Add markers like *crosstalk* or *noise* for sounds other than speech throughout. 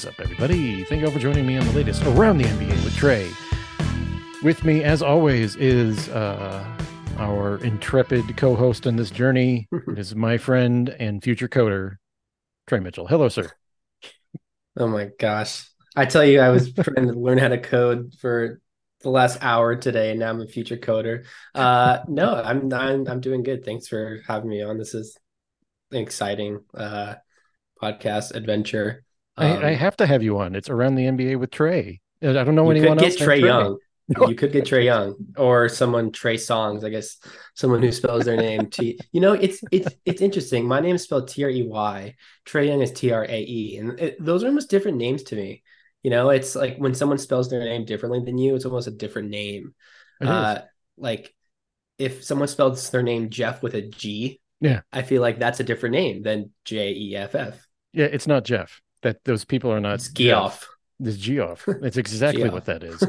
What is up, everybody? Thank you all for joining me on the latest Around the NBA with Trey. With me, as always, is uh, our intrepid co host on this journey. *laughs* it is my friend and future coder, Trey Mitchell. Hello, sir. Oh my gosh. I tell you, I was *laughs* trying to learn how to code for the last hour today, and now I'm a future coder. Uh, no, I'm, I'm I'm doing good. Thanks for having me on. This is an exciting uh, podcast adventure. I, Um, I have to have you on. It's Around the NBA with Trey. I don't know anyone else. you anyone could else. get named Trae Young. *laughs* You could get Trae Young or someone Trey Songz. I guess someone who spells their name T. You know, it's it's it's interesting. My name is spelled T R E Y. Trey Young is T R A E, and it, those are almost different names to me. You know, it's like when someone spells their name differently than you, it's almost a different name. Uh, like if someone spells their name Jeff with a G, Yeah. I feel like that's a different name than J E F F. yeah, it's not Jeff. That those people are not It's. Geoff. It's Geoff. It's exactly Geoff. what that is.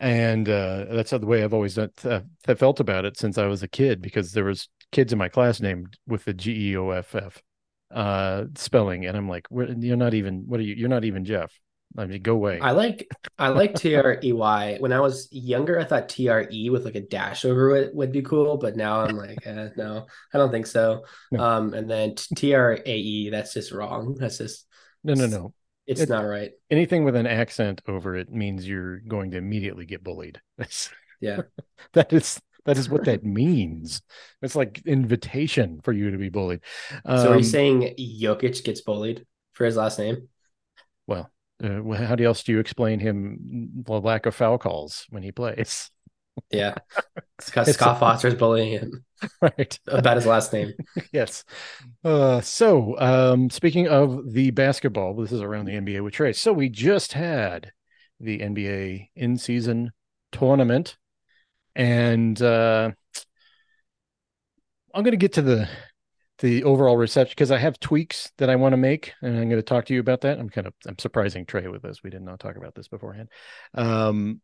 and uh, that's the way I've always done, uh, felt about it since I was a kid because there was kids in my class named with the G E O F F uh, spelling, and I'm like, you're not even. What are you? You're not even Jeff. I mean, go away. I like I like T R E Y. When I was younger, I thought T R E with like a dash over it would be cool, but now I'm like, eh, no, I don't think so. No. Um, and then T R A E, that's just wrong. That's just no, no, no. it's It- not right. Anything with an accent over it means you're going to immediately get bullied. *laughs* Yeah. *laughs* that is that is what that means. It's like invitation for you to be bullied. so are Um, you saying Jokic gets bullied for his last name? Well, uh, how else do you explain him the lack of foul calls when he plays? Yeah. Because *laughs* Scott Foster's bullying him *laughs* right. about his last name. *laughs* yes. Uh, so, um, speaking of the basketball, this is around the NBA with Trey. So, we just had the NBA in season tournament, and uh, I'm going to get to the the overall reception because I have tweaks that I want to make, and I'm going to talk to you about that. I'm kind of I'm surprising Trey with this. We did not talk about this beforehand, um,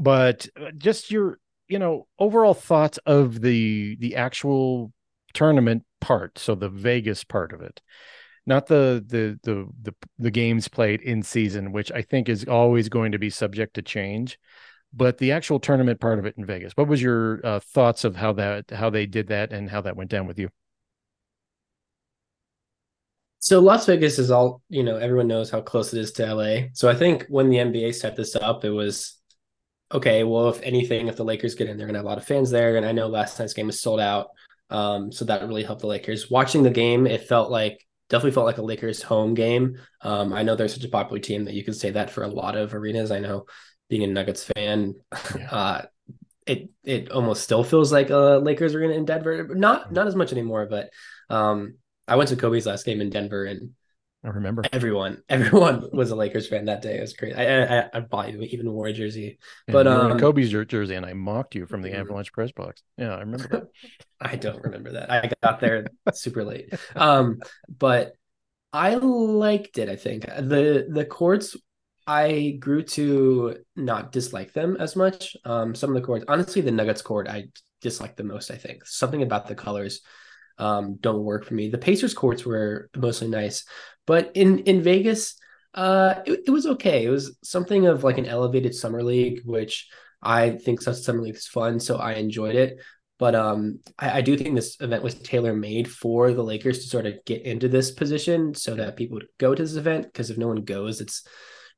but uh, just your you know overall thoughts of the the actual tournament part, so the Vegas part of it, not the the the the the games played in season, which I think is always going to be subject to change. But the actual tournament part of it in Vegas, what was your uh, thoughts of how that how they did that and how that went down with you? So Las Vegas is all, you know, everyone knows how close it is to LA. So I think when the NBA set this up, it was okay, well, if anything, if the Lakers get in, they're gonna have a lot of fans there. And I know last night's game was sold out. Um, so that really helped the Lakers. Watching the game, it felt like definitely felt like a Lakers home game. Um, I know they're such a popular team that you can say that for a lot of arenas. I know being a Nuggets fan, Yeah. *laughs* uh it it almost still feels like a Lakers arena in Denver. Not not as much anymore, but um I went to Kobe's last game in Denver and I remember. everyone *laughs* everyone was a Lakers fan that day. It was great. I I, I bought you even wore a jersey. Yeah, But, you were in um, Kobe's jersey, and I mocked you from the Mhm. Avalanche press box. Yeah, I remember that. *laughs* I don't remember that. I got there super late. Um, but I liked it. I think the the courts. I grew to not dislike them as much. Um, some of the courts, honestly, the Nuggets court I dislike the most. I think something about the colors um, don't work for me. The Pacers courts were mostly nice, but in in Vegas, uh, it, it was okay. It was something of like an elevated summer league, which I think summer league is fun, so I enjoyed it. But um, I, I do think this event was tailor made for the Lakers to sort of get into this position so that people would go to this event. Because if no one goes, it's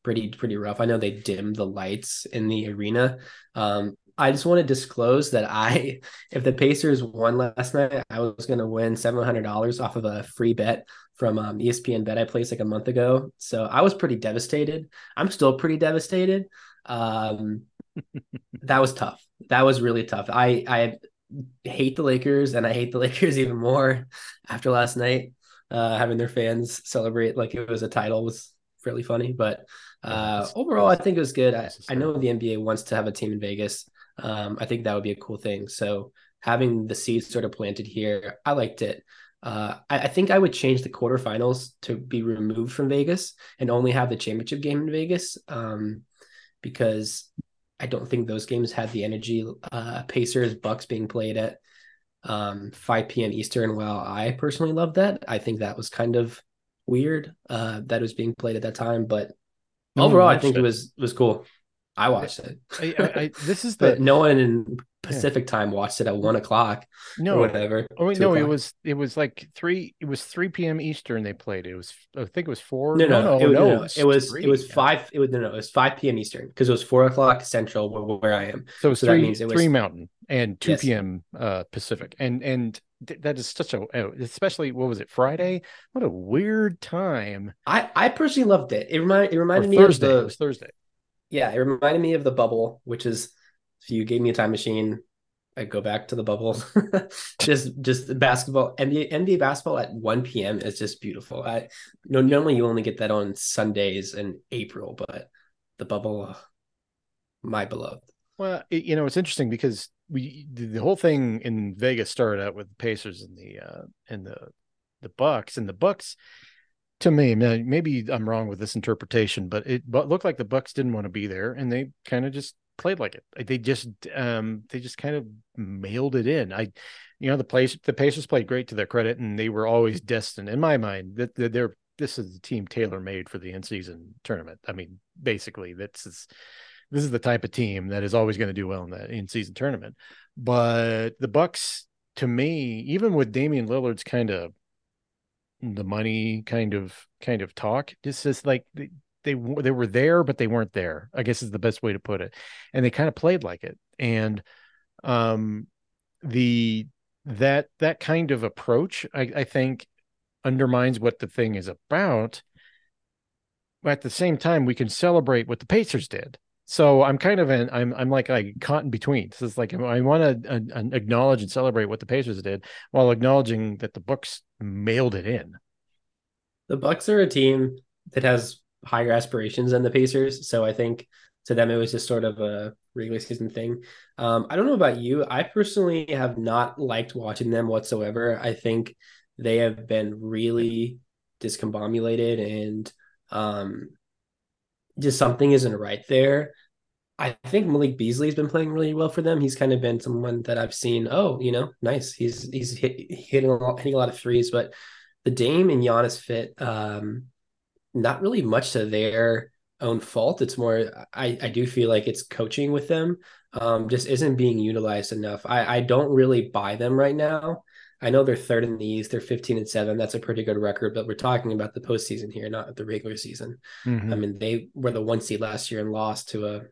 pretty pretty rough. I know they dimmed the lights in the arena. Um, I just want to disclose that I, *laughs* if the Pacers won last night, I was going to win seven hundred dollars off of a free bet from um, ESPN Bet I placed like a month ago. So I was pretty devastated. I'm still pretty devastated. Um, *laughs* that was tough. That was really tough. I I hate the Lakers, and I hate the *laughs* Lakers even more after last night. Uh, having their fans celebrate like it was a title was fairly funny, but uh, overall, I think it was good. I, I know the NBA wants to have a team in Vegas. Um, I think that would be a cool thing. So having the seeds sort of planted here, I liked it. Uh, I, I think I would change the quarterfinals to be removed from Vegas and only have the championship game in Vegas um, because I don't think those games had the energy. Uh, Pacers, Bucks being played at um, 5 p.m. Eastern. While I personally love that, I think that was kind of weird uh, that was being played at that time, but No overall, I think it it. was was cool. I watched it, I, I, I this is *laughs* but the no one in Pacific time watched it at one o'clock or no. whatever. Oh wait, no, it was it was like three. It was three p.m. Eastern. They played. It was I think it was four. No, no, no, it, was- no, no, it was three. it was five. It was no, no, it was five p.m. Eastern because it was four o'clock Central where, where I am. So it was that three means it was- three Mountain and two Yes. p.m. uh Pacific, and and th- that is such a oh, especially what was it Friday? What a weird time. I I personally loved it. It reminded it Or reminded me Thursday. of It the was Thursday. yeah. It reminded me of the bubble, which is if you gave me a time machine, I'd go back to the bubble. *laughs* just just basketball NBA NBA basketball at one p.m. is just beautiful. I no normally you only get that on Sundays in April, but the bubble, uh, my beloved. Well, it, you know, it's interesting because we the, whole thing in Vegas started out with the Pacers and the uh and the the Bucks and the Bucks. To me, maybe I'm wrong with this interpretation, but it looked like the Bucks didn't want to be there, and they kind of just played like it. They just um they just kind of mailed it in. I, you know, the place the Pacers played great to their credit, and they were always destined, in my mind, that, they're this is the team tailor made for the in season tournament. I mean, basically, this is this is the type of team that is always going to do well in that in season tournament. But the Bucks, to me, even with Damian Lillard's kind of the money kind of kind of talk, just is like they, they were there, but they weren't there. I guess is the best way to put it. And they kind of played like it. And um the that that kind of approach, I, I think, undermines what the thing is about. But at the same time, we can celebrate what the Pacers did. So I'm kind of in, I'm I'm like like caught in between. So it's like I want to uh, acknowledge and celebrate what the Pacers did while acknowledging that the Bucks mailed it in. The Bucks are a team that has higher aspirations than the Pacers, so I think to them it was just sort of a regular season thing. Um, I don't know about you. I personally have not liked watching them whatsoever. I think they have been really discombobulated and um, just something isn't right there. I think Malik Beasley's been playing really well for them. He's kind of been someone that I've seen. Oh, you know, nice. He's he's hit, hitting a lot, hitting a lot of threes, but the Dame and Giannis fit. Um, not really much to their own fault. It's more I I do feel like it's coaching with them. Um, just isn't being utilized enough. I I don't really buy them right now. I know they're third in the East. They're 15 and seven. That's a pretty good record, but we're talking about the postseason here, not the regular season. Mhm. I mean, they were the one seed last year and lost to a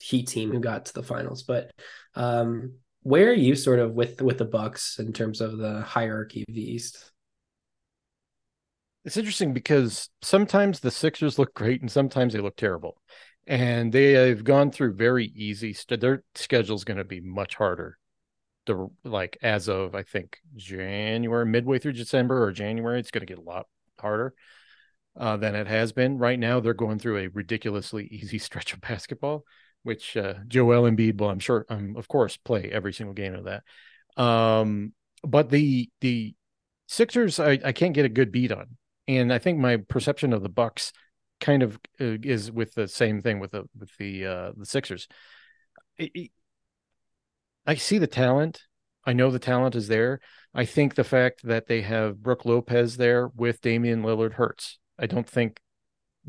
Heat team who got to the finals. But um, where are you sort of with with the Bucks in terms of the hierarchy of the East? It's interesting because sometimes the Sixers look great and sometimes they look terrible. And they have gone through very easy. St- their schedule is going to be much harder. The like as of I think January, midway through December or January, it's going to get a lot harder uh, than it has been. Right now, they're going through a ridiculously *laughs* easy stretch of basketball, which uh, Joel Embiid will, I'm sure, um, of course, play every single game of that. Um, but the the Sixers, I, I can't get a good beat on, and I think my perception of the Bucks kind of uh, is with the same thing with the with the uh, the Sixers. It, it, I see the talent. I know the talent is there. I think the fact that they have Brook Lopez there with Damian Lillard hurts. I don't think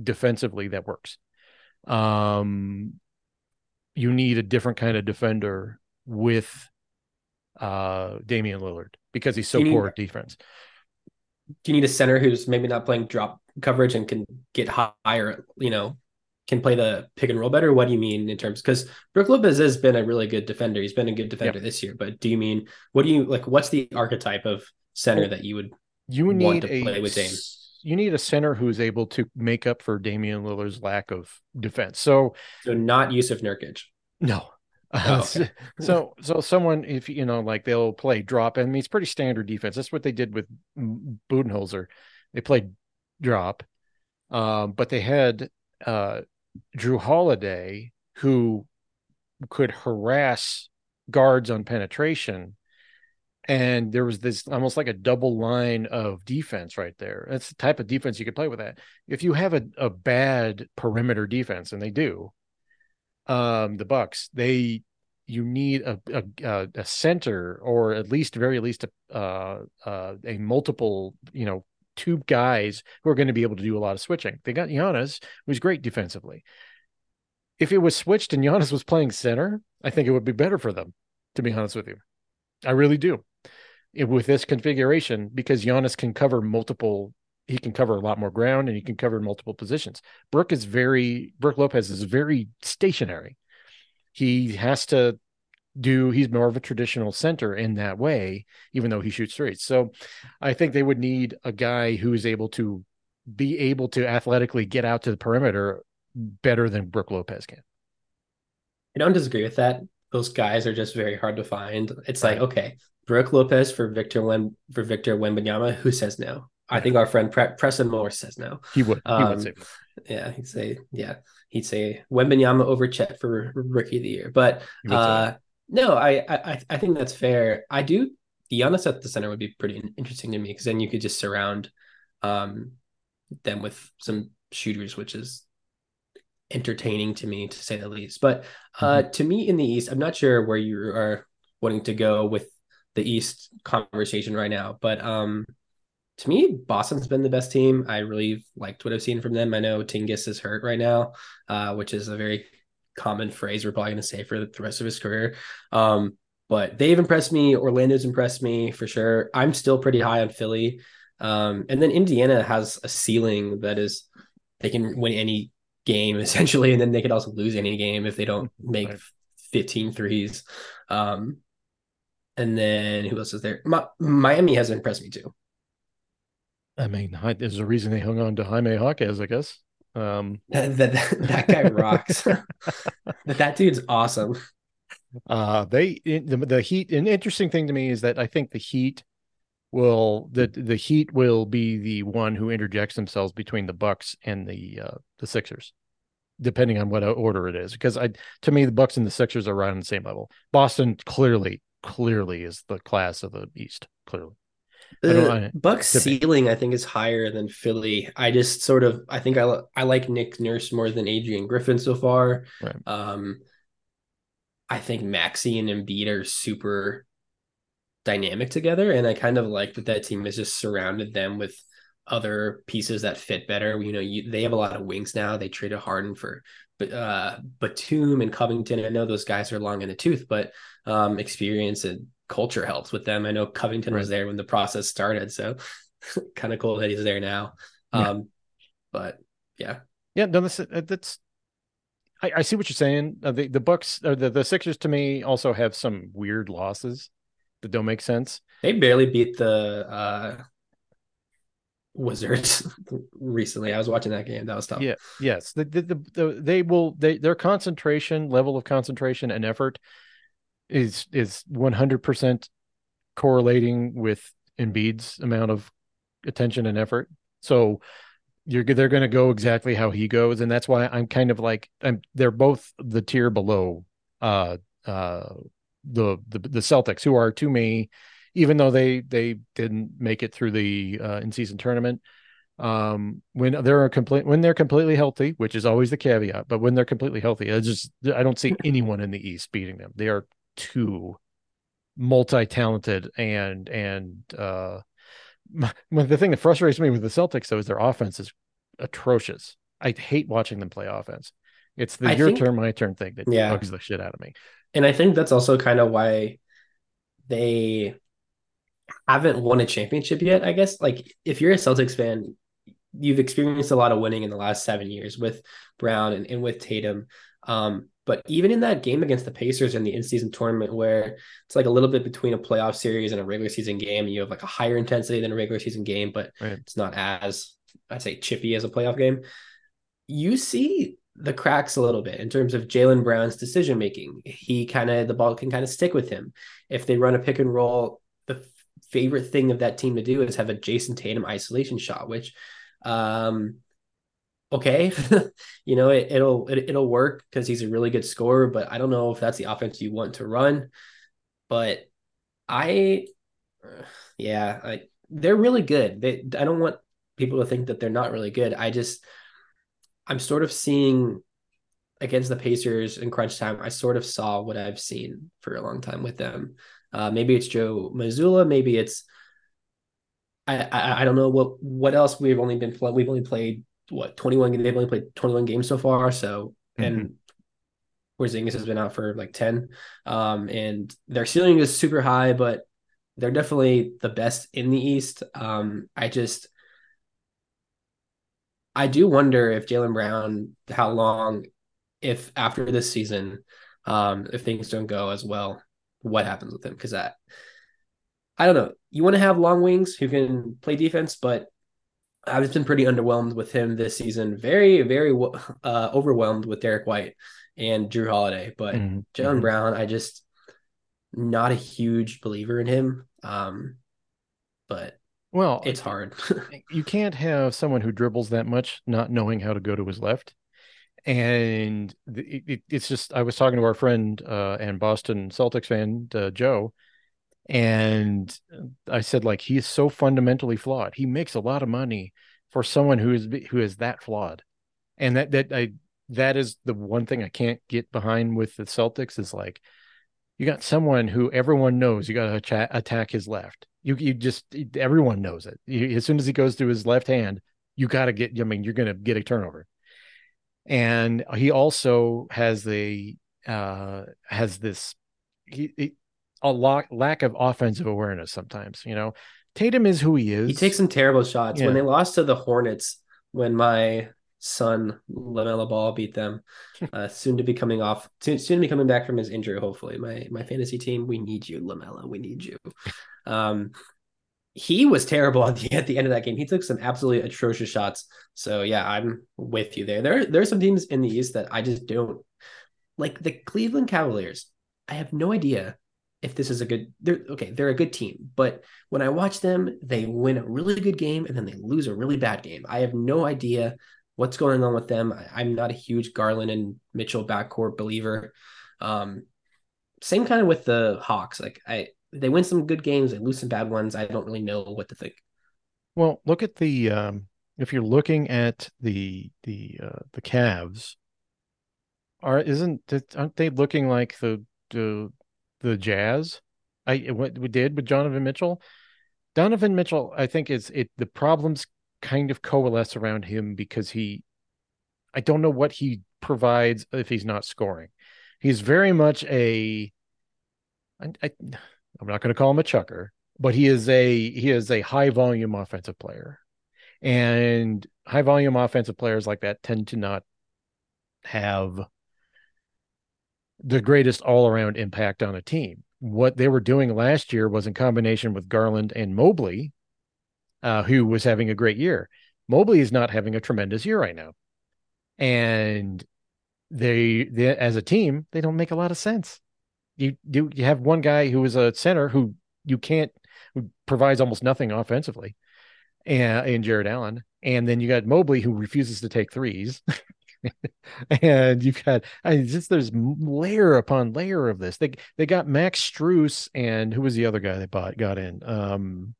defensively that works. Um, you need a different kind of defender with uh Damian Lillard because he's so You need- poor at defense. Do you need a center who's maybe not playing drop coverage and can get higher, you know, can play the pick and roll better? What do you mean in terms? Because Brook Lopez has been a really good defender. He's been a good defender this year. But do you mean what do you like? What's the archetype of center that you would? You want need to a play with Dame. you need a center who's able to make up for Damian Lillard's lack of defense. So So not Jusuf Nurkic. no. Oh, okay. *laughs* so so someone if you know like they'll play drop. I mean it's pretty standard defense. That's what they did with Budenholzer. They played drop, um, but they had uh, Jrue Holiday who could harass guards on penetration. And there was this almost like a double line of defense right there. That's the type of defense you could play with that. If you have a, a bad perimeter defense, and they do, um, the Bucks, they you need a, a a center or at least very least a uh, uh, a multiple you know two guys who are going to be able to do a lot of switching. They got Giannis, who's great defensively. If it was switched and Giannis was playing center, I think it would be better for them, to be honest with you. I really do. It, with this configuration, because Giannis can cover multiple, he can cover a lot more ground and he can cover multiple positions. Brook is very, Brook Lopez is very stationary. He has to do he's more of a traditional center in that way even though he shoots straight so i think they would need a guy who's able to be able to athletically get out to the perimeter better than Brook Lopez can. I don't disagree with that. Those guys are just very hard to find. It's like okay Brook Lopez for Victor Wem for Victor Wembanyama who says no I think our friend Pre- Preston Moore says no. He would. He um, would say. Yeah, he'd say yeah. He'd say Wembanyama over Chet for rookie of the year. But uh, no, I, I I think that's fair. I do. Giannis at the center would be pretty interesting to me because then you could just surround um, them with some shooters, which is entertaining to me to say the least. But uh, mm-hmm. to me in the East, I'm not sure where you are wanting to go with the East conversation right now, but um, to me, Boston's been the best team. I really liked what I've seen from them. I know Tingis is hurt right now, uh, which is a very common phrase we're probably going to say for the rest of his career. Um, but they've impressed me. Orlando's impressed me for sure. I'm still pretty high on Philly. Um, and then Indiana has a ceiling that is they can win any game *laughs* essentially, and then they could also lose any game if they don't make right. 15 threes. Um, and then who else is there? My, Miami has impressed me too. I mean, there's a reason they hung on to Jaime Jaquez, I guess. Um, that, that, that guy rocks. *laughs* that dude's awesome. Uh, they the, the Heat. An interesting thing to me is that I think the Heat will the the Heat will be the one who interjects themselves between the Bucks and the uh, the Sixers, depending on what order it is. Because I to me the Bucks and the Sixers are right on the same level. Boston clearly clearly is the class of the East. Clearly. The Bucks ceiling, I think, is higher than Philly. I just sort of, I think I I like Nick Nurse more than Adrian Griffin so far. Right. Um, I think Maxey and Embiid are super dynamic together, and I kind of like that that team has just surrounded them with other pieces that fit better. You know, you, they have a lot of wings now. They traded Harden for uh, Batum and Covington. I know those guys are long in the tooth, but um, experience and culture helps with them. I know Covington right. was there when the process started, so *laughs* kind of cool that he's there now. Yeah. Um, but yeah, yeah, no, that's uh, that's. I, I see what you're saying. Uh, the the Bucks or the the Sixers to me also have some weird losses that don't make sense. They barely beat the uh, Wizards *laughs* recently. I was watching that game. That was tough. Yeah. Yes. The, the, the, the, they will they their concentration level of concentration and effort is is 100% correlating with Embiid's amount of attention and effort. So you're they're going to go exactly how he goes and that's why I'm kind of like I'm they're both the tier below uh uh the the, the Celtics who are to me even though they they didn't make it through the uh, in season tournament um when they're complete when they're completely healthy which is always the caveat but when they're completely healthy i just i don't see anyone in the east beating them they are too multi-talented and and uh *laughs* the thing that frustrates me with the Celtics though is their offense is atrocious. I hate watching them play offense. It's the I your think, turn, my turn thing that yeah. bugs the shit out of me. And I think that's also kind of why they haven't won a championship yet. I guess like if you're a Celtics fan, you've experienced a lot of winning in the last seven years with Brown and, and with Tatum. Um, but even in that game against the Pacers in the in-season tournament, where it's like a little bit between a playoff series and a regular season game, you have like a higher intensity than a regular season game, but right. it's not as I'd say chippy as a playoff game. You see the cracks a little bit in terms of Jaylen Brown's decision making. He kind of the ball can kind of stick with him. If they run a pick and roll, the favorite thing of that team to do is have a Jayson Tatum isolation shot, which um okay, *laughs* you know, it, will it, will work because he's a really good scorer. But I don't know if that's the offense you want to run. But I, yeah, I, they're really good. They, I don't want people to think that they're not really good. I just, I'm sort of seeing against the Pacers in crunch time. I sort of saw what I've seen for a long time with them. Uh, maybe it's Joe Mazzulla. maybe it's I, I, I don't know what what else we've only been we've only played what 21 they've only played 21 games so far so and mm-hmm. Porzingis has been out for like 10 um and their ceiling is super high but they're definitely the best in the East um I just I do wonder if Jaylen Brown how long if after this season um if things don't go as well what happens with him because that I don't know. You want to have long wings who can play defense, but I've just been pretty underwhelmed with him this season. Very, very *laughs* uh, overwhelmed with Derrick White and Jrue Holiday, but mm-hmm. Mm-hmm. Brown, I just not a huge believer in him. Um, but well, it's hard. *laughs* you can't have someone who dribbles that much not knowing how to go to his left. And it, it, it's just, I was talking to our friend uh, and Boston Celtics fan, uh, Joe, and I said like he is so fundamentally flawed. He makes a lot of money for someone who is who is that flawed, and that that I that is the one thing I can't get behind with the Celtics is like you got someone who everyone knows you got to attack his left. You you just everyone knows it. You, as soon as he goes to his left hand, you got to get. I mean, you're going to get a turnover. And he also has the uh has this he, he a lot lack of offensive awareness sometimes. You know, Tatum is who he is. He takes some terrible shots. Yeah. When they lost to the Hornets, when my son Lamelo Ball beat them, *laughs* uh, soon to be coming off, soon, soon to be coming back from his injury. Hopefully, my my fantasy team, we need you, Lamelo. We need you. Um, he was terrible at the at the end of that game. He took some absolutely atrocious shots. So yeah, I'm with you there. There there are some teams in the East that I just don't like. The Cleveland Cavaliers. I have no idea if this is a good they're okay they're a good team but when i watch them they win a really good game and then they lose a really bad game. I have no idea what's going on with them. I, am not a huge garland and mitchell backcourt believer. Um same kind of with the hawks like i they win some good games they lose some bad ones i don't really know what to think. Well look at the um if you're looking at the the uh the Cavs are isn't aren't they looking like the the the Jazz. I what we did with Donovan Mitchell. Donovan Mitchell, I think is it the problems kind of coalesce around him because he I don't know what he provides if he's not scoring. He's very much a I, I I'm not going to call him a chucker, but he is a he is a high volume offensive player. And high volume offensive players like that tend to not have the greatest all around impact on a team. What they were doing last year was in combination with Garland and Mobley, uh, who was having a great year. Mobley is not having a tremendous year right now. And they, they as a team, they don't make a lot of sense. You do you have one guy who is a center who you can't who provides almost nothing offensively and in Jarrett Allen. And then you got Mobley who refuses to take threes. *laughs* *laughs* and you've got I mean, just there's layer upon layer of this. They they got Max Strus and who was the other guy they bought got in? Um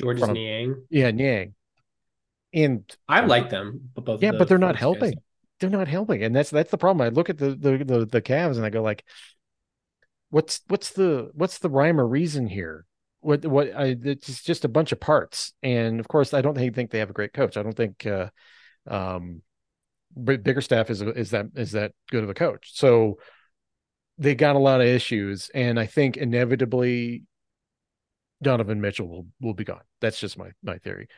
Georges Niang. Yeah, Niang. And I like them, but both yeah, the but they're not helping. Guys. They're not helping, and that's that's the problem. I look at the the the, the Cavs and I go like, what's what's the what's the rhyme or reason here? What what I it's just a bunch of parts, and of course I don't think, think they have a great coach. I don't think uh, um, Bickerstaff is is that is that good of a coach. So they got a lot of issues, and I think inevitably Donovan Mitchell will will be gone. That's just my my theory.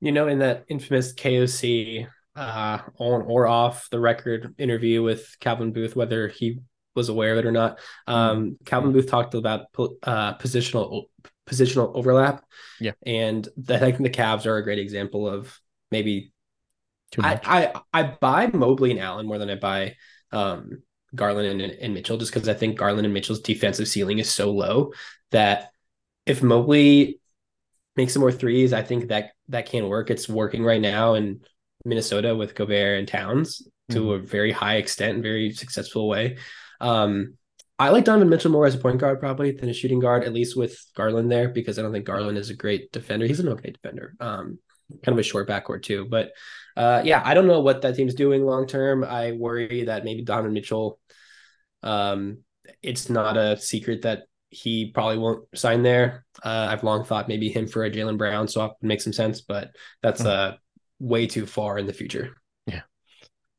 You know, in that infamous KOC uh, on or off the record interview with Calvin Booth, whether he was aware of it or not, um, mm-hmm. Calvin Booth talked about uh, positional positional overlap. Yeah, and I think the Cavs are a great example of maybe too much. I, I, I buy Mobley and Allen more than I buy um, Garland and, and Mitchell, just because I think Garland and Mitchell's defensive ceiling is so low that if Mobley makes some more threes, I think that that can work. It's working right now in Minnesota with Gobert and Towns to mm-hmm. a very high extent, very successful way. Um, I like Donovan Mitchell more as a point guard probably than a shooting guard, at least with Garland there, because I don't think Garland is a great defender. He's an okay defender. Um, kind of a short backcourt too. But uh, yeah, I don't know what that team's doing long term. I worry that maybe Donovan Mitchell. Um, it's not a secret that he probably won't sign there. Uh, I've long thought maybe him for a Jaylen Brown swap would make some sense, but that's uh, way too far in the future. Yeah.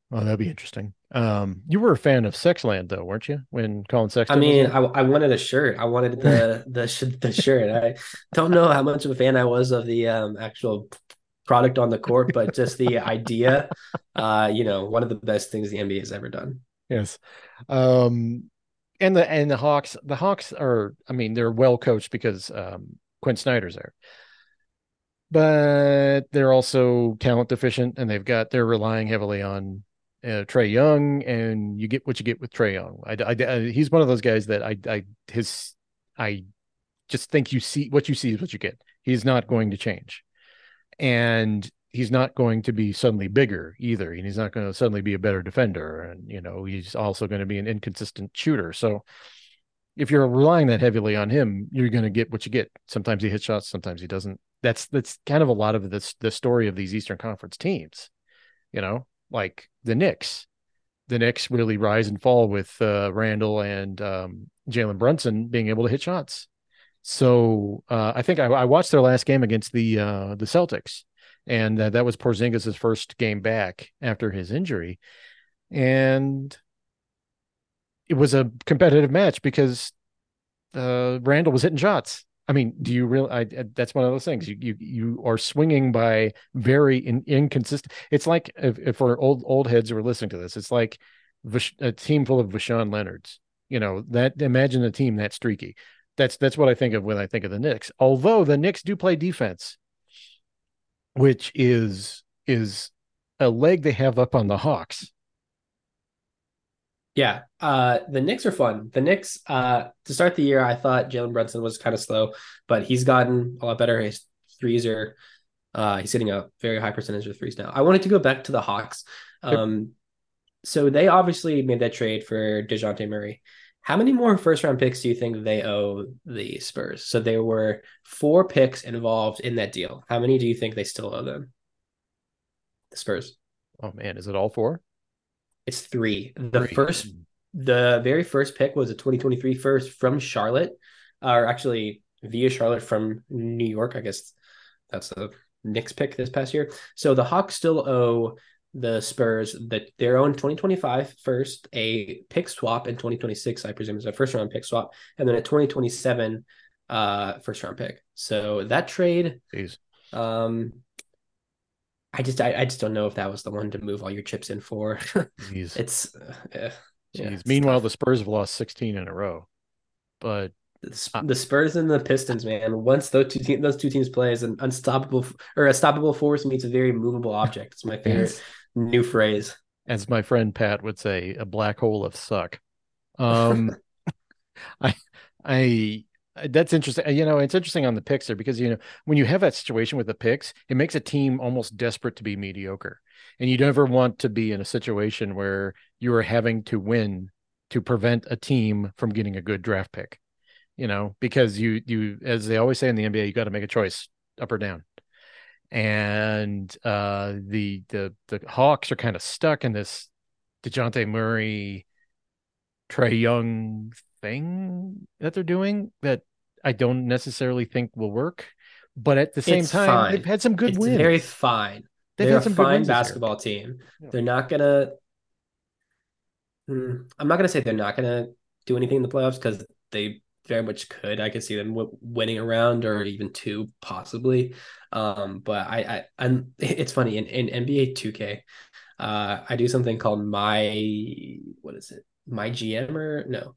Well, that'd be interesting. Um, you were a fan of Sexland though, weren't you? When Collin Sexton. I mean, I, I wanted a shirt. I wanted the *laughs* the the shirt. I don't know how much of a fan I was of the um, actual product on the court, but just the *laughs* idea, uh, you know, one of the best things the NBA has ever done. Yes. Um, and the and the Hawks, the Hawks are, I mean, they're well coached because um, Quin Snyder's there, but they're also talent deficient, and they've got they're relying heavily on uh, Trae Young, and you get what you get with Trae Young. I, I, I, he's one of those guys that I, I, his, I just think you see what you see is what you get. He's not going to change, and he's not going to be suddenly bigger either and he's not going to suddenly be a better defender and you know he's also going to be an inconsistent shooter. So if you're relying that heavily on him you're going to get what you get. Sometimes he hits shots sometimes he doesn't. That's that's kind of a lot of this the story of these eastern conference teams you know like the Knicks. The Knicks really rise and fall with uh, Randle and um, Jalen Brunson being able to hit shots. So uh, I think I, I, watched their last game against the uh, the Celtics, and uh, that was Porzingis' first game back after his injury, and it was a competitive match because uh, Randle was hitting shots. I mean, do you really? That's one of those things. You you you are swinging by very in, inconsistent. It's like if, if our old old heads who are listening to this, it's like a team full of Voshon Lenards. You know that. Imagine a team that streaky. That's that's what I think of when I think of the Knicks. Although the Knicks do play defense, which is is a leg they have up on the Hawks. Yeah, uh, the Knicks are fun. The Knicks, uh, to start the year, I thought Jalen Brunson was kind of slow, but he's gotten a lot better. His threes are, uh, he's hitting a very high percentage of threes now. I wanted to go back to the Hawks. Um, so they obviously made that trade for Dejounte Murray. How many more first round picks do you think they owe the Spurs? So there were four picks involved in that deal. How many do you think they still owe them? The Spurs. Oh man, is it all four? It's three. The three. first, the very first pick was a 2023 first from Charlotte, or actually via Charlotte from New York. I guess that's the Knicks pick this past year. So the Hawks still owe the Spurs that their own 2025 first, a pick swap in 2026, I presume is a first round pick swap, and then a 2027 uh first round pick. So that trade, Jeez. um, I just I, I just don't know if that was the one to move all your chips in for. *laughs* it's uh, yeah, it's Meanwhile, tough. the Spurs have lost 16 in a row, but the, Spurs and the Pistons, man. Once those two te- those two teams play as an unstoppable or a stoppable force meets a very movable object. It's my favorite new phrase. As my friend Pat would say, a black hole of suck. Um, *laughs* I, I, that's interesting. You know, it's interesting on the picks there because you know when you have that situation with the picks, it makes a team almost desperate to be mediocre, and you never want to be in a situation where you are having to win to prevent a team from getting a good draft pick. You know, because you you as they always say in the NBA, you got to make a choice up or down and uh, the the the Hawks are kind of stuck in this Dejounte Murray, Trae Young thing that they're doing that I don't necessarily think will work. But at the same it's time, fine. they've had some good it's wins. Very fine. They've they're a fine basketball team. Yeah. They're not gonna. Hmm, I'm not gonna say they're not gonna do anything in the playoffs because they very much could. I could see them w- winning a round or even two, possibly. Um, but I, I, I'm. *laughs* It's funny in, in NBA 2K, uh, I do something called my what is it? My GM or no?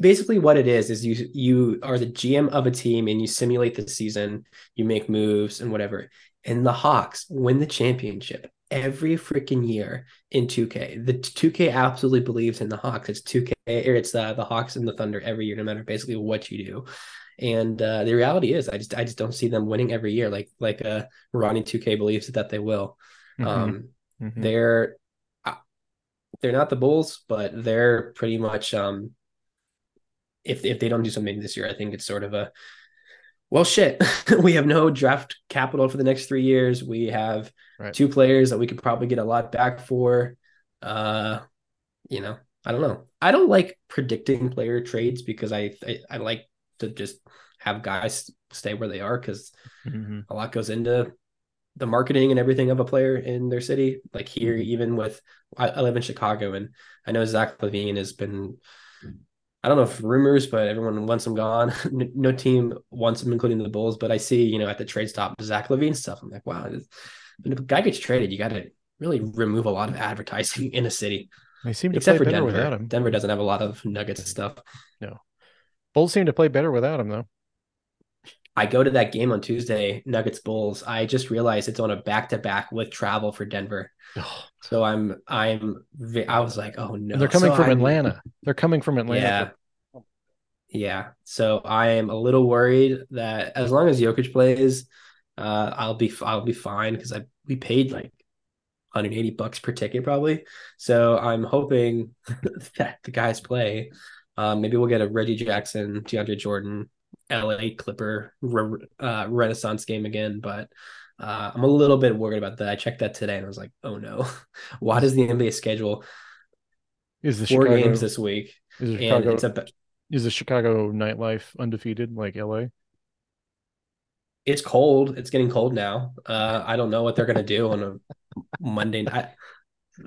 Basically, what it is is you you are the GM of a team and you simulate the season. You make moves and whatever. And the Hawks win the championship every freaking year in 2K. The 2K absolutely believes in the Hawks. It's 2K or it's the, the Hawks and the Thunder every year, no matter basically what you do. And uh, the reality is, I just I just don't see them winning every year like like uh, Ronnie 2K believes that they will. Mm-hmm. Um, mm-hmm. They're uh, they're not the Bulls, but they're pretty much um, if if they don't do something this year, I think it's sort of a well shit *laughs* we have no draft capital for the next three years we have right. two players that we could probably get a lot back for uh you know i don't know i don't like predicting player trades because i i, I like to just have guys stay where they are because mm-hmm. a lot goes into the marketing and everything of a player in their city. Like here, mm-hmm. even with I, I, live in Chicago, and I know Zach LaVine has been. I don't know if rumors, but everyone wants him gone. *laughs* no team wants him, including the Bulls. But I see, you know, at the trade stop, Zach LaVine stuff. I'm like, wow, if a guy gets traded, you got to really remove a lot of advertising *laughs* in a city. They seem to Except play better Denver. without him. Denver doesn't have a lot of Nuggets stuff. No, Bulls seem to play better without him, though. I go to that game on Tuesday, Nuggets Bulls. I just realized it's on a back to back with travel for Denver. Oh. So I'm I'm I was like, oh no. And they're coming so from I'm, Atlanta. They're coming from Atlanta. Yeah. Yeah. So I am a little worried that as long as Jokic plays, uh, I'll be I'll be fine because I we paid like 180 bucks per ticket probably. So I'm hoping *laughs* that the guys play. Um, maybe we'll get a Reggie Jackson, DeAndre Jordan, LA Clipper re- uh, Renaissance game again, but uh, I'm a little bit worried about that. I checked that today and I was like, oh no, *laughs* why does the NBA schedule is the four Chicago, games this week? Is the Chicago, it's a, is the Chicago nightlife undefeated like LA? It's cold. It's getting cold now. Uh, I don't know what they're gonna do on a Monday night.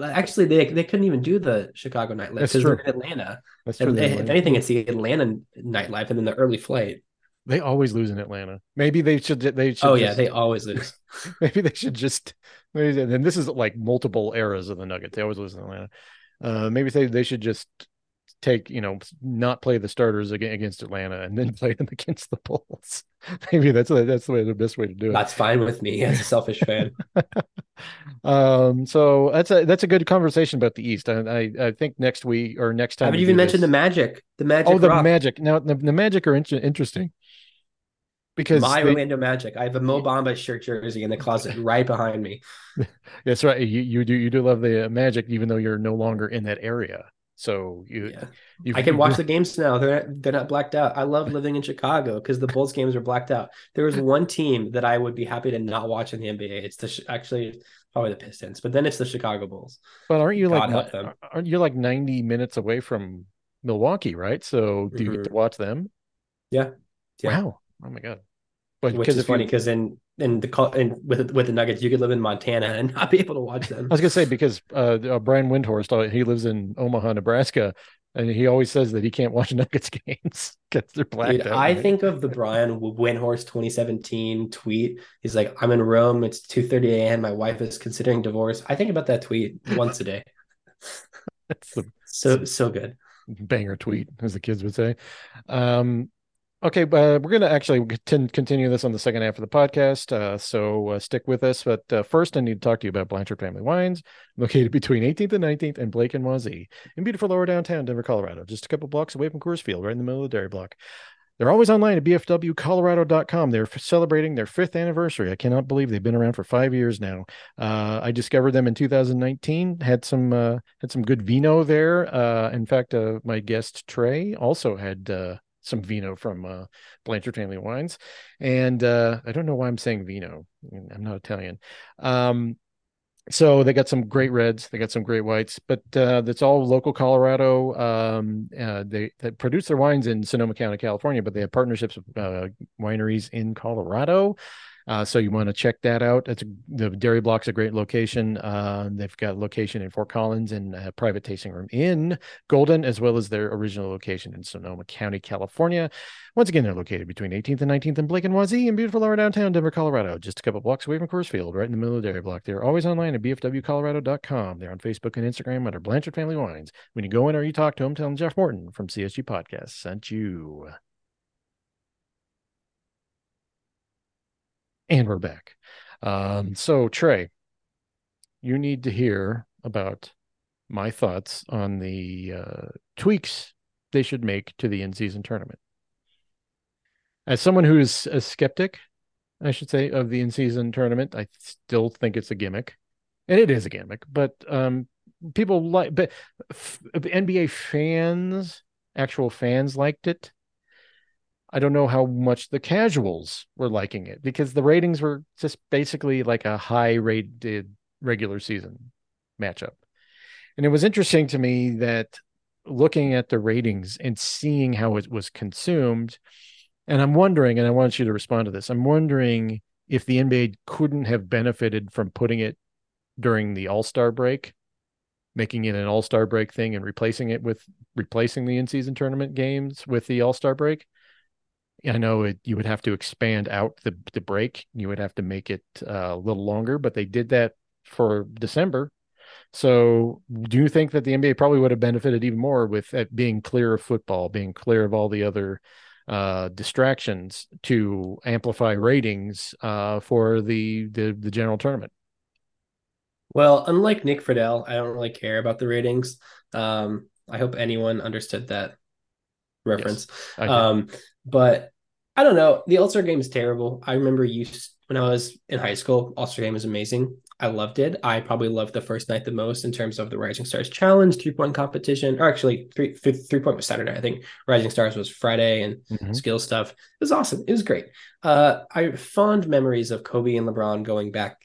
Actually, they they couldn't even do the Chicago nightlife because they're in Atlanta. That's true. If, if anything, it's the Atlanta nightlife and then the early flight. They always lose in Atlanta. Maybe they should. They should. Oh just, yeah, they always lose. *laughs* maybe they should just. And this is like multiple eras of the Nuggets. They always lose in Atlanta. Uh, maybe they they should just take you know not play the starters against Atlanta and then *laughs* play them against the Bulls. *laughs* Maybe that's that's the way the best way to do it. That's fine with me as a selfish fan. *laughs* um, so that's a that's a good conversation about the East. I I, I think next week or next time. I haven't even mentioned this, the Magic. The Magic. Oh, the rock. Magic. Now the, the Magic are in- interesting because my they, Orlando Magic. I have a Mo Bamba shirt jersey in the closet right behind me. That's right. You you do you do love the Magic, even though you're no longer in that area. So you, yeah. I can *laughs* watch the games now. They're they're not blacked out. I love living in Chicago because the Bulls games are blacked out. There was one team that I would be happy to not watch in the NBA. It's the actually probably the Pistons, but then it's the Chicago Bulls. But aren't you God like aren't you like ninety minutes away from Milwaukee, right? So do you mm-hmm. get to mm-hmm. watch them? Yeah. yeah. Wow. Oh my god. But which is funny because in in the and with with the Nuggets, you could live in Montana and *laughs* not be able to watch them. I was gonna say because uh, uh, Brian Windhorst, uh, he lives in Omaha, Nebraska, and he always says that he can't watch *laughs* Nuggets games because they're black. Dude, I right? think of the Brian Windhorst 2017 tweet. He's like, "I'm in Rome. It's 2:30 a.m. My wife is considering divorce." I think about that tweet once a day. *laughs* That's the, so so good banger tweet, as the kids would say. Um, Okay, uh, we're going to actually continue this on the second half of the podcast, uh, so uh, stick with us. But uh, first, I need to talk to you about Blanchard Family Wines, located between 18th and 19th and Blake and Wazee, in beautiful lower downtown Denver, Colorado, just a couple blocks away from Coors Field, right in the middle of the dairy block. They're always online at bfwcolorado.com. They're celebrating their fifth anniversary. I cannot believe they've been around for five years now. Uh, I discovered them in 2019. Had some uh, had some good vino there. in fact, my guest Trey also had some vino from uh, Blanchard Family Wines, and uh, I don't know why I'm saying vino. I'm not Italian. Um, so they got some great reds, they got some great whites, but uh, that's all local Colorado. Um, uh, they, they produce their wines in Sonoma County, California, but they have partnerships with uh, wineries in Colorado. Uh, so you want to check that out. It's a, the Dairy Block's a great location. Uh, they've got a location in Fort Collins and a private tasting room in Golden, as well as their original location in Sonoma County, California. Once again, they're located between 18th and 19th and Blake and Wazee in beautiful lower downtown Denver, Colorado, just a couple blocks away from Coors Field, right in the middle of the Dairy Block. They're always online at bfwcolorado.com. They're on Facebook and Instagram under Blanchard Family Wines. When you go in or you talk to them, tell them Jeff Morton from CSG Podcast sent you. And we're back. Um, so, Trey, you need to hear about my thoughts on the uh, tweaks they should make to the in season tournament. As someone who is a skeptic, I should say, of the in season tournament, I still think it's a gimmick. And it is a gimmick, but um, people like, but NBA fans, actual fans liked it. I don't know how much the casuals were liking it because the ratings were just basically like a high rated regular season matchup. And it was interesting to me that looking at the ratings and seeing how it was consumed, And I'm wondering, and I want you to respond to this. I'm wondering if the NBA couldn't have benefited from putting it during the All Star break, making it an All Star break thing and replacing it with replacing the in season tournament games with the All Star break. I know it, you would have to expand out the the break. You would have to make it uh, a little longer, but they did that for December. So, do you think that the NBA probably would have benefited even more with it being clear of football, being clear of all the other uh, distractions to amplify ratings uh, for the, the the general tournament? Well, unlike Nick Friedell, I don't really care about the ratings. Um, I hope anyone understood that reference. Yes, um, but I don't know. The All Star game is terrible. I remember you when I was in high school. All Star game was amazing. I loved it. I probably loved the first night the most in terms of the Rising Stars Challenge, three point competition, or actually three three point was Saturday. I think Rising Stars was Friday and mm-hmm. skill stuff. It was awesome. It was great. Uh, I fond memories of Kobe and LeBron going back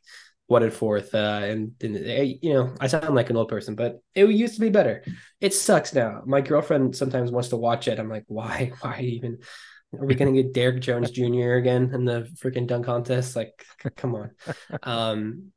what and forth. Uh, and, and eh, you know, I sound like an old person, but it used to be better. It sucks now. My girlfriend sometimes wants to watch it. I'm like, why? Why even? Are we going to get Derrick Jones Jr. again in the freaking dunk contest? Like, come on. *laughs* Um,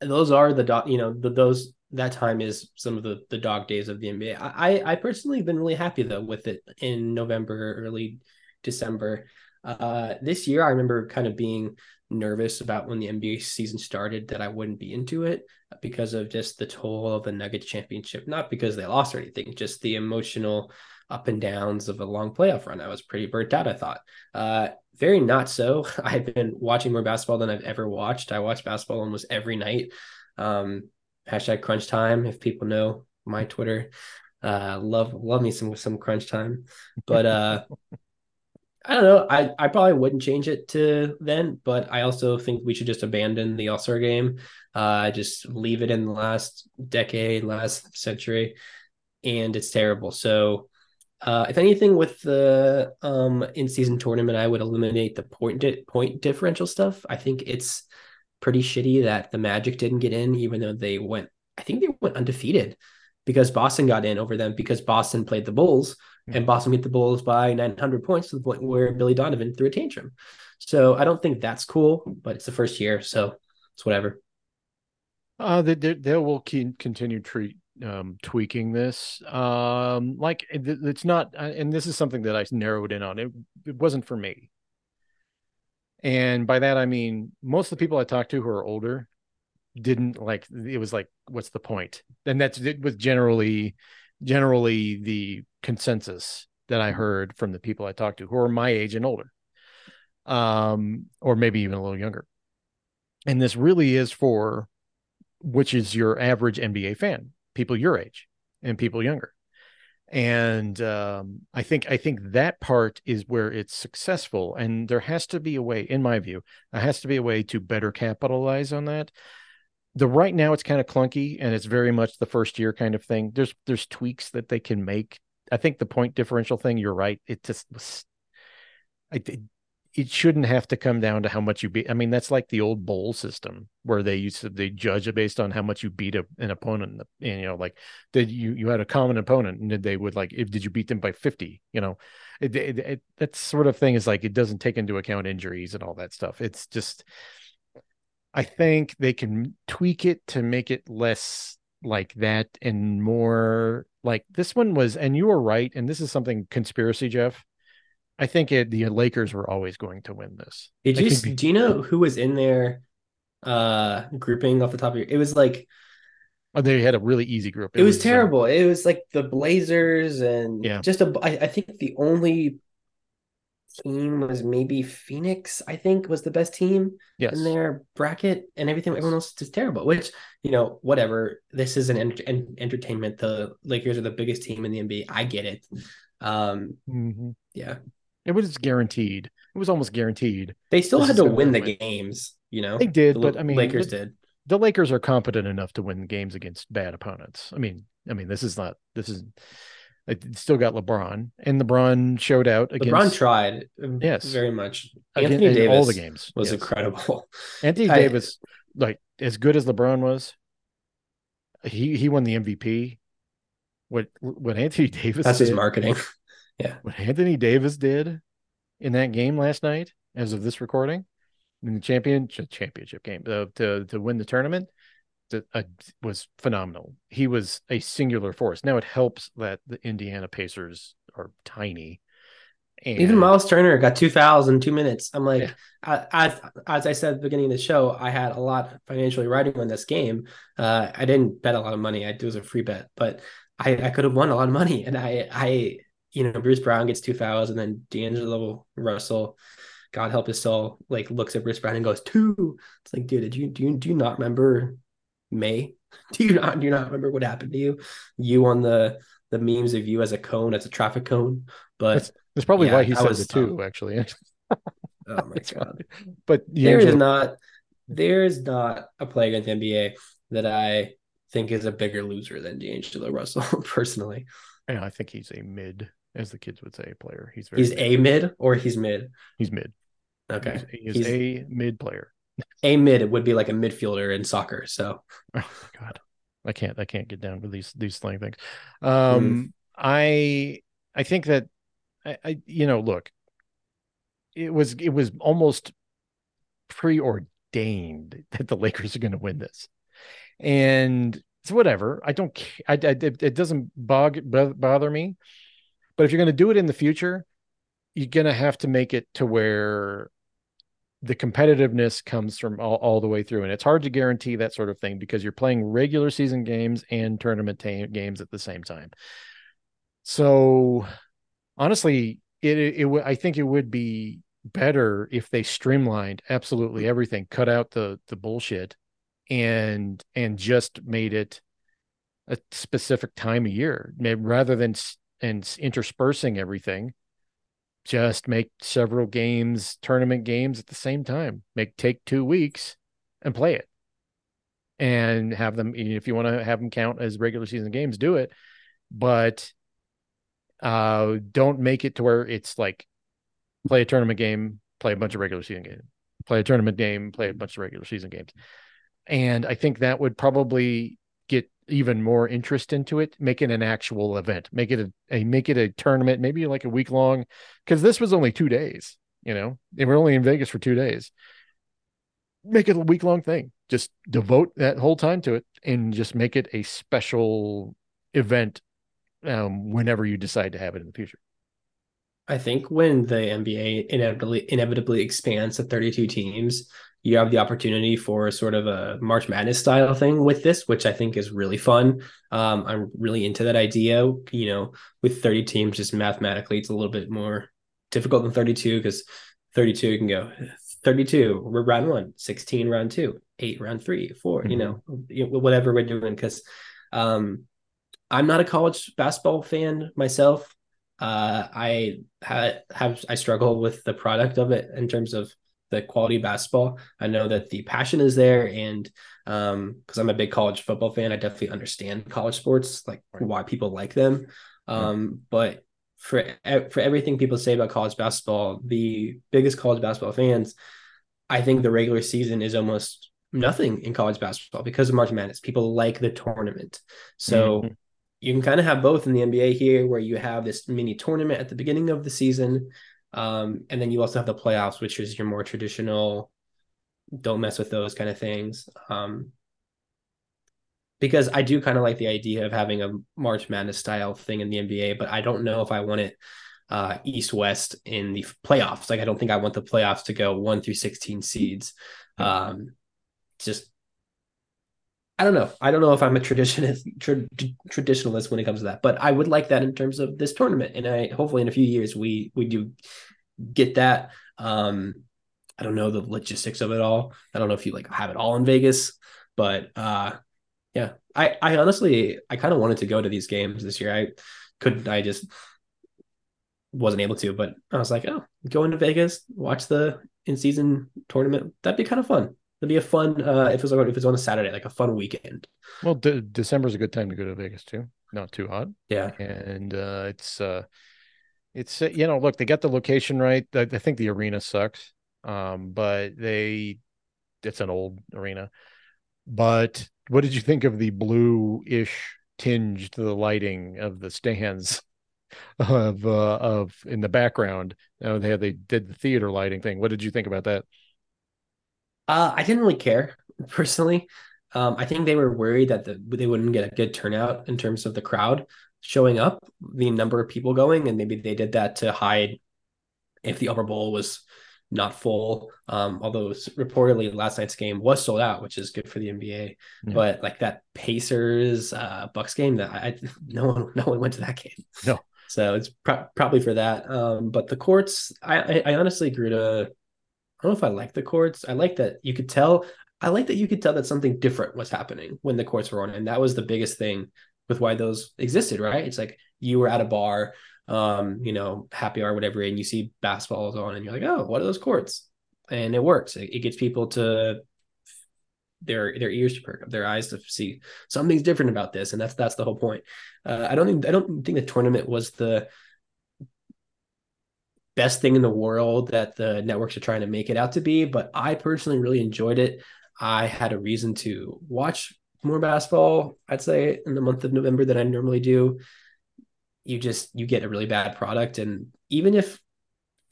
those are the dog, you know, the, those that time is some of the the dog days of the NBA. I I personally have been really happy though with it in November, early December. Uh, this year, I remember kind of being nervous about when the NBA season started that I wouldn't be into it because of just the toll of the Nuggets championship. Not because they lost or anything, just the emotional up and downs of a long playoff run. I was pretty burnt out, I thought. Uh, very not so. *laughs* I've been watching more basketball than I've ever watched. I watch basketball almost every night. Um, hashtag crunch time, if people know my Twitter. Uh, love love me some some crunch time. But uh *laughs* I don't know. I, I probably wouldn't change it to then, but I also think we should just abandon the All Star game. Uh, just leave it in the last decade, last century, and it's terrible. So, uh, if anything, with the um, in season tournament, I would eliminate the point di- point differential stuff. I think it's pretty shitty that the Magic didn't get in, even though they went. I think they went undefeated because Boston got in over them because Boston played the Bulls and Boston beat the Bulls by 900 points to the point where Billy Donovan threw a tantrum. So I don't think that's cool, but it's the first year, so it's whatever. Uh, they, they, they will continue treat um, tweaking this. Um, like it, it's not, uh, and this is something that I narrowed in on. It, it wasn't for me. And by that, I mean, most of the people I talked to who are older didn't like, it was like, what's the point? And that's, it was generally, generally the consensus that I heard from the people I talked to who are my age and older, um, or maybe even a little younger. And this really is for which is your average NBA fan, people your age and people younger. And um, I think I think that part is where it's successful, and there has to be a way, in my view, there has to be a way to better capitalize on that the right now it's kind of clunky and it's very much the first year kind of thing. There's there's tweaks that they can make. I think the point differential thing, you're right. It just was I, it, it shouldn't have to come down to how much you beat. I mean, that's like the old bowl system where they used to they judge it based on how much you beat a, an opponent. And you know, like did you you had a common opponent and they would like if did you beat them by fifty? You know, it, it, it, that sort of thing is like it doesn't take into account injuries and all that stuff. It's just I think they can tweak it to make it less like that and more like this one was. And you were right. And this is something conspiracy, Jeff. I think it, the Lakers were always going to win this. Did you be- do you know who was in there uh grouping off the top of your it was like Oh, they had a really easy group. It, it was, was, uh, terrible. Uh, it was like the Blazers and yeah. just a. I, I think the only team was maybe Phoenix, I think, was the best team yes. in their bracket, and everything. Everyone else is terrible. Which you know, whatever. This is an, en- entertainment. The Lakers are the biggest team in the NBA. I get it. Um, mm-hmm. Yeah, it was guaranteed. It was almost guaranteed. They still had to win the win. games. You know, they did, the but I mean, Lakers the, did. The Lakers are competent enough to win games against bad opponents. I mean, I mean, this is not. This is it still got LeBron, and LeBron showed out against. LeBron tried, um, yes, very much. Anthony Again, Davis all the games was yes. incredible. *laughs* Anthony I, Davis, like as good as LeBron was, he he won the MVP. What what Anthony *laughs* Davis that's did, his marketing. Yeah, what Anthony Davis did in that game last night, as of this recording, in the championship championship game uh, to to win the tournament, that uh, was phenomenal. He was a singular force. Now it helps that the Indiana Pacers are tiny. And... Even Miles Turner got two fouls in two minutes. I'm like, yeah. I, I, as I said at the beginning of the show, I had a lot financially riding on this game. Uh, I didn't bet a lot of money. I do as a free bet, but I, I could have won a lot of money. And I, I, you know, Bruce Brown gets two fouls, and then D'Angelo Russell, God help his soul, like looks at Bruce Brown and goes two. It's like, dude, did you do you do you not remember May? *laughs* Do you not do you not remember what happened to you? You on the the memes of you as a cone, as a traffic cone. But that's, that's probably yeah, why he says it too, um, actually. *laughs* oh my god! But there is not there is not a player in the NBA that I think is a bigger loser than D'Angelo Russell, *laughs* personally. Yeah, I think he's a mid, as the kids would say, player. He's very he's a mid or he's mid. He's mid. Okay, he is a mid player. A mid it would be like a midfielder in soccer. So, *laughs* oh my god, I can't I can't get down with these these slang things. Um, mm. I I think that I, I you know look, it was it was almost preordained *laughs* that the Lakers are going to win this and it's whatever. I don't. I, I it doesn't bog bother me. But if you're going to do it in the future, you're going to have to make it to where the competitiveness comes from all, all the way through. And it's hard to guarantee that sort of thing because you're playing regular season games and tournament games at the same time. So honestly it, it, it i think it would be better if they streamlined absolutely everything cut out the the bullshit and and just made it a specific time of year rather than and interspersing everything just make several games tournament games at the same time. Make take two weeks and play it. And have them if you want to have them count as regular season games do it. But uh don't make it to where it's like play a tournament game play a bunch of regular season games play a tournament game play a bunch of regular season games. And I think that would probably even more interest into it. Make it an actual event. Make it a, a make it a tournament, maybe like a week long, because this was only two days. You know, and we're only in Vegas for two days. Make it a week long thing. Just devote that whole time to it, and just make it a special event um, whenever you decide to have it in the future. I think when the NBA inevitably inevitably expands to 32 teams, you have the opportunity for sort of a March Madness style thing with this, which I think is really fun. Um, I'm really into that idea. You know, with 30 teams, just mathematically, it's a little bit more difficult than 32 because 32 you can go 32 round one, 16 round two, eight round three, four, mm-hmm. you know, whatever we're doing. Because um, I'm not a college basketball fan myself. Uh, I had have I struggle with the product of it in terms of the quality of basketball. I know that the passion is there, and um, because I'm a big college football fan, I definitely understand college sports, like why people like them. Um, but for for everything people say about college basketball, the biggest college basketball fans, I think the regular season is almost nothing in college basketball because of March Madness. People like the tournament, so. Mm-hmm. You can kind of have both in the NBA here, where you have this mini tournament at the beginning of the season, um, and then you also have the playoffs, which is your more traditional, don't mess with those kind of things. Um, because I do kind of like the idea of having a March Madness style thing in the NBA, but I don't know if I want it uh, East West in the playoffs. Like, I don't think I want the playoffs to go one through 16 seeds. Um, just I don't know. I don't know if I'm a traditionalist tra- traditionalist when it comes to that, but I would like that in terms of this tournament. And I hopefully in a few years we we do get that. Um, I don't know the logistics of it all. I don't know if you like have it all in Vegas, but uh, yeah, I I honestly I kind of wanted to go to these games this year. I couldn't. I just wasn't able to, but I was like, oh, go into Vegas, watch the in season tournament. That'd be kind of fun. It'd be a fun uh, if it's on if it's on a Saturday, like a fun weekend. Well, de- December is a good time to go to Vegas too. Not too hot. Yeah, and uh, it's uh, it's uh, you know, look, they got the location right. I, I think the arena sucks, um, but they it's an old arena. But what did you think of the blue-ish tinge to the lighting of the stands? *laughs* of uh, of in the background. You know, they had they did the theater lighting thing. What did you think about that? Uh, I didn't really care personally. Um, I think they were worried that the, they wouldn't get a good turnout in terms of the crowd showing up, the number of people going, and maybe they did that to hide if the upper bowl was not full. Um, although reportedly last night's game was sold out, which is good for the NBA. Yeah. But like that Pacers uh, Bucks game, that I *laughs* no one no one went to that game. No. So it's pro- probably for that. Um, but the courts, I, I, I honestly grew to. I don't know if I like the courts. I like that you could tell. I like that you could tell that something different was happening when the courts were on, and that was the biggest thing with why those existed. Right? It's like you were at a bar um, you know, happy hour, whatever, and you see basketballs on and you're like, oh, what are those courts? And it works. It, it gets people to their their ears to perk up, their eyes to see something's different about this, and that's that's the whole point. Uh, I don't think I don't think the tournament was the best thing in the world that the networks are trying to make it out to be, but I personally really enjoyed it. I had a reason to watch more basketball, I'd say, in the month of November than I normally do. You just you get a really bad product and even if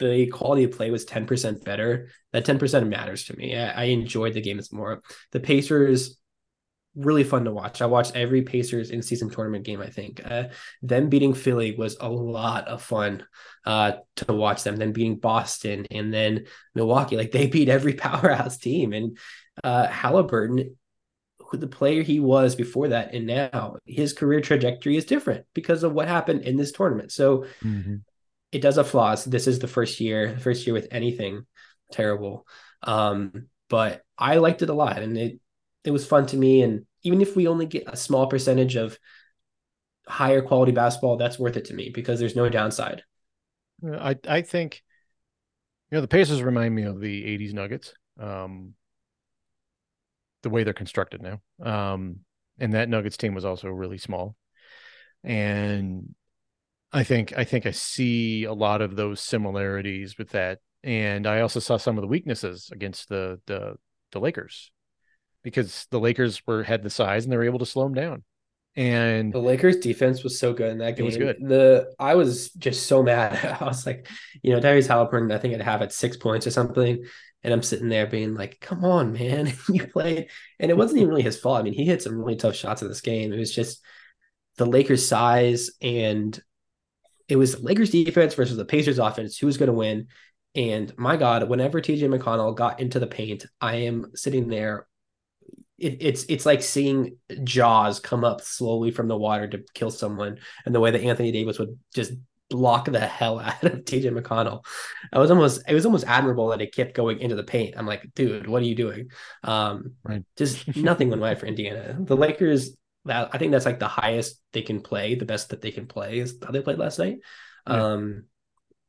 the quality of play was 10% better that 10% matters to me. I, I enjoyed the games more. The pacers really fun to watch. I watched every pacers in season tournament game i think. Uh, them beating philly was a lot of fun uh, to watch them then beating boston and then milwaukee. Like they *laughs* beat every powerhouse team and uh, haliburton who the player he was before that and now his career trajectory is different because of what happened in this tournament. So mm-hmm. it does have flaws. This is the first year the first year with anything terrible. Um, but i liked it a lot and it it was fun to me and even if we only get a small percentage of higher quality basketball that's worth it to me because there's no downside i i think you know the pacers remind me of the 80s nuggets um, the way they're constructed now. Um, and that Nuggets team was also really small. And I think I think I see a lot of those similarities with that. And I also saw some of the weaknesses against the the the Lakers because the Lakers were had the size and they were able to slow them down. And the Lakers defense was so good in that game. It was good. The I was just so mad. *laughs* I was like, you know, Tyrese Haliburton, I think I'd have at six points or something. And I'm sitting there being like, come on, man, *laughs* you played. And it wasn't even really his fault. I mean, he hit some really tough shots in this game. It was just the Lakers' size and it was the Lakers defense versus the Pacers offense. Who was going to win? And my God, whenever TJ McConnell got into the paint, I am sitting there. It, it's it's like seeing Jaws come up slowly from the water to kill someone, and the way that Anthony Davis would just block the hell *laughs* out of TJ McConnell. I was almost it was almost admirable that it kept going into the paint. I'm like, dude, what are you doing? Um, right. just *laughs* nothing went right for Indiana. The Lakers, that I think that's like the highest they can play, the best that they can play is how they played last night. Yeah. Um,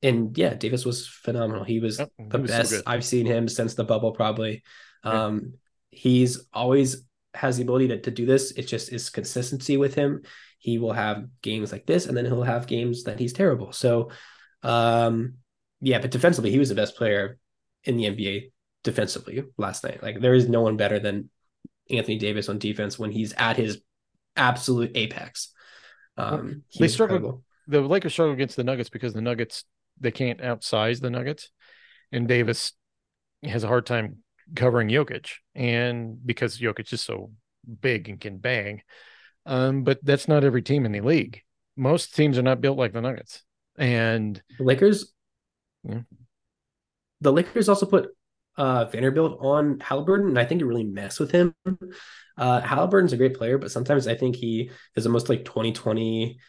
and yeah, Davis was phenomenal. He was the he was best so I've seen him since the bubble, probably. Um, yeah. He's always has the ability to, to do this. It's just is consistency with him he will have games like this, and then he'll have games that he's terrible. So, um, yeah, but defensively, he was the best player in the NBA defensively last night. Like there is no one better than Anthony Davis on defense when he's at his absolute apex. Um, they struggle. The Lakers struggle against the Nuggets because the Nuggets they can't outsize the Nuggets, and Davis has a hard time covering Jokic, and because Jokic is so big and can bang, um, but that's not every team in the league. Most teams are not built like the Nuggets. And the Lakers, yeah. the Lakers also put uh, Vanderbilt on Haliburton, and I think it really messed with him. Uh, Haliburton's a great player, but sometimes I think he is almost like 2020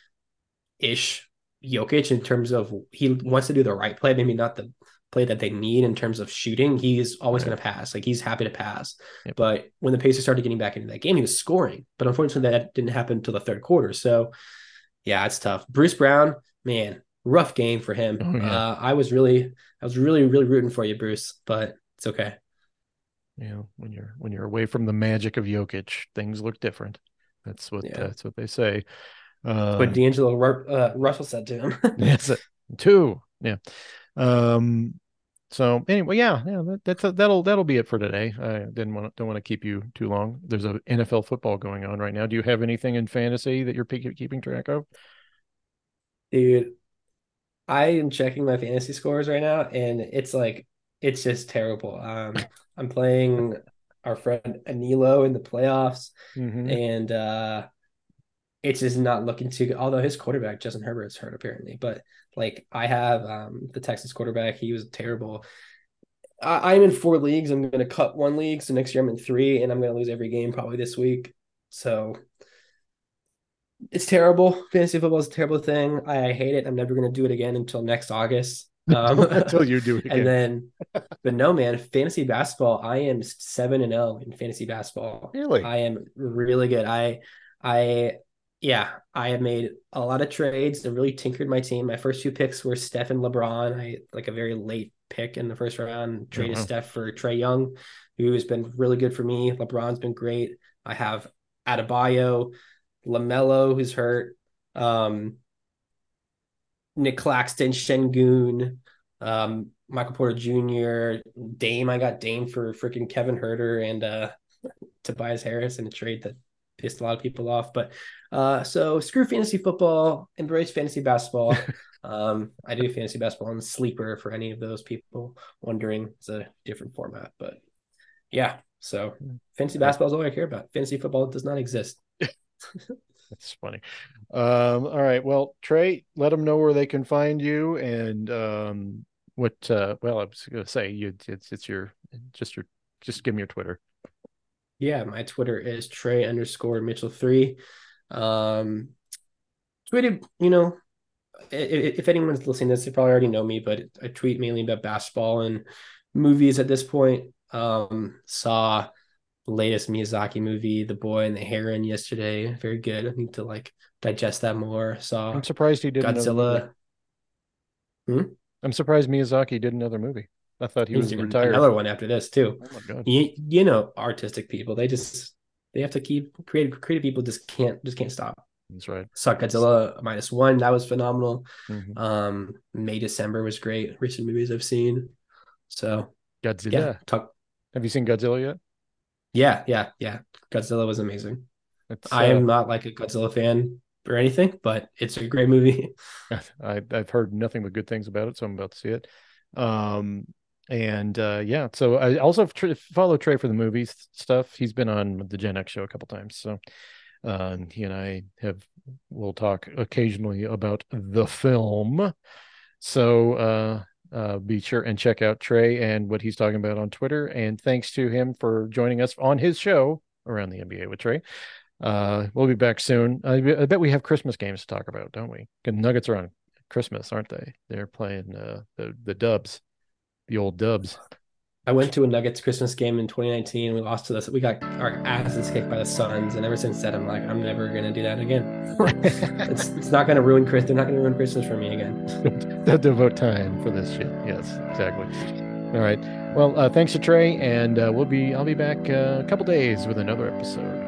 ish Jokic in terms of he wants to do the right play, maybe not the play that they need in terms of shooting, he's always right. going to pass. Like he's happy to pass. Yep. But when the Pacers started getting back into that game, he was scoring. But unfortunately, that didn't happen until the third quarter. So, yeah, it's tough. Bruce Brown, man, rough game for him. Oh, yeah. uh, I was really, I was really, really rooting for you, Bruce. But it's okay. You know, when you're when you're away from the magic of Jokic, things look different. That's what yeah. that's what they say. Uh, what D'Angelo uh, Russell said to him. *laughs* yes, two. Yeah. Um, so anyway, yeah, yeah, that, that's a, that'll that'll be it for today. I didn't want don't want to keep you too long. There's a NFL football going on right now. Do you have anything in fantasy that you're keeping track of? Dude, I am checking my fantasy scores right now, and it's like it's just terrible. Um, *laughs* I'm playing our friend Anilo in the playoffs, mm-hmm. and uh, it's just not looking too good. Although his quarterback Justin Herbert is hurt apparently, but like I have um, the Texas quarterback, he was terrible. I, I'm in four leagues. I'm going to cut one league, so next year I'm in three, and I'm going to lose every game probably this week. So it's terrible. Fantasy football is a terrible thing. I hate it. I'm never going to do it again until next August. *laughs* Um, until you do *laughs* it again. And then, but no, man, fantasy basketball. I am seven and zero oh in fantasy basketball. Really, I am really good. I, I, yeah, I have made a lot of trades and really tinkered my team. My first two picks were Steph and LeBron. I like a very late pick in the first round. Traded uh-huh. Steph for Trae Young, who has been really good for me. LeBron's been great. I have Adebayo, LaMelo, who's hurt, um, Nick Claxton, Sengun, um, Michael Porter Jr., Dame. I got Dame for freaking Kevin Huerter and uh, Tobias Harris in a trade that pissed a lot of people off. But uh, so screw fantasy football, embrace fantasy basketball. *laughs* um, I do fantasy basketball on Sleeper for any of those people wondering. It's a different format, but yeah. So fantasy basketball is all I care about. Fantasy football does not exist. *laughs* That's funny. Um, all right. Well, Trey, let them know where they can find you and um, what. Uh, well, I was going to say you. It's it's your just your just give me your Twitter. Yeah, my Twitter is Trey underscore Mitchell three. Um, tweeted, you know, if, if anyone's listening to this, they probably already know me, but I tweet mainly about basketball and movies at this point. Um, saw latest Miyazaki movie, The Boy and the Heron, yesterday. Very good. I need to like digest that more. Saw. I'm surprised he did Godzilla. Hmm? I'm surprised Miyazaki did another movie. I thought he He's was retired. Another one after this too. Oh my god! You, you know, artistic people, they just they have to keep creative. Creative people just can't just can't stop. That's right. Saw Godzilla minus one. That was phenomenal. Mm-hmm. Um, May December was great. Recent movies I've seen. So Godzilla. Yeah, talk. Have you seen Godzilla yet? Yeah, yeah, yeah. Godzilla was amazing. It's, I am uh, not like a Godzilla fan or anything, but it's a great movie. *laughs* *laughs* I, I've heard nothing but good things about it, so I'm about to see it. Um, and uh, yeah, so I also tr- follow Trey for the movies stuff. He's been on the Gen X show a couple times, so uh, he and I have we'll talk occasionally about the film. So uh, uh, be sure and check out Trey and what he's talking about on Twitter. And thanks to him for joining us on his show around the NBA with Trey. Uh, we'll be back soon. I, I, bet we have Christmas games to talk about, don't we? Nuggets are on Christmas, aren't they? They're playing uh, the the Dubs, the old Dubs. I went to a Nuggets Christmas game in 2019. We lost to this. We got our asses kicked by the Suns, and ever since then, I'm like, I'm never gonna do that again. *laughs* it's, it's not gonna ruin Chris. They're not gonna ruin Christmas for me again. *laughs* They'll devote time for this shit. Yes, exactly. All right. Well, uh, thanks to Trey, and uh, we'll be. I'll be back uh, a couple days with another episode.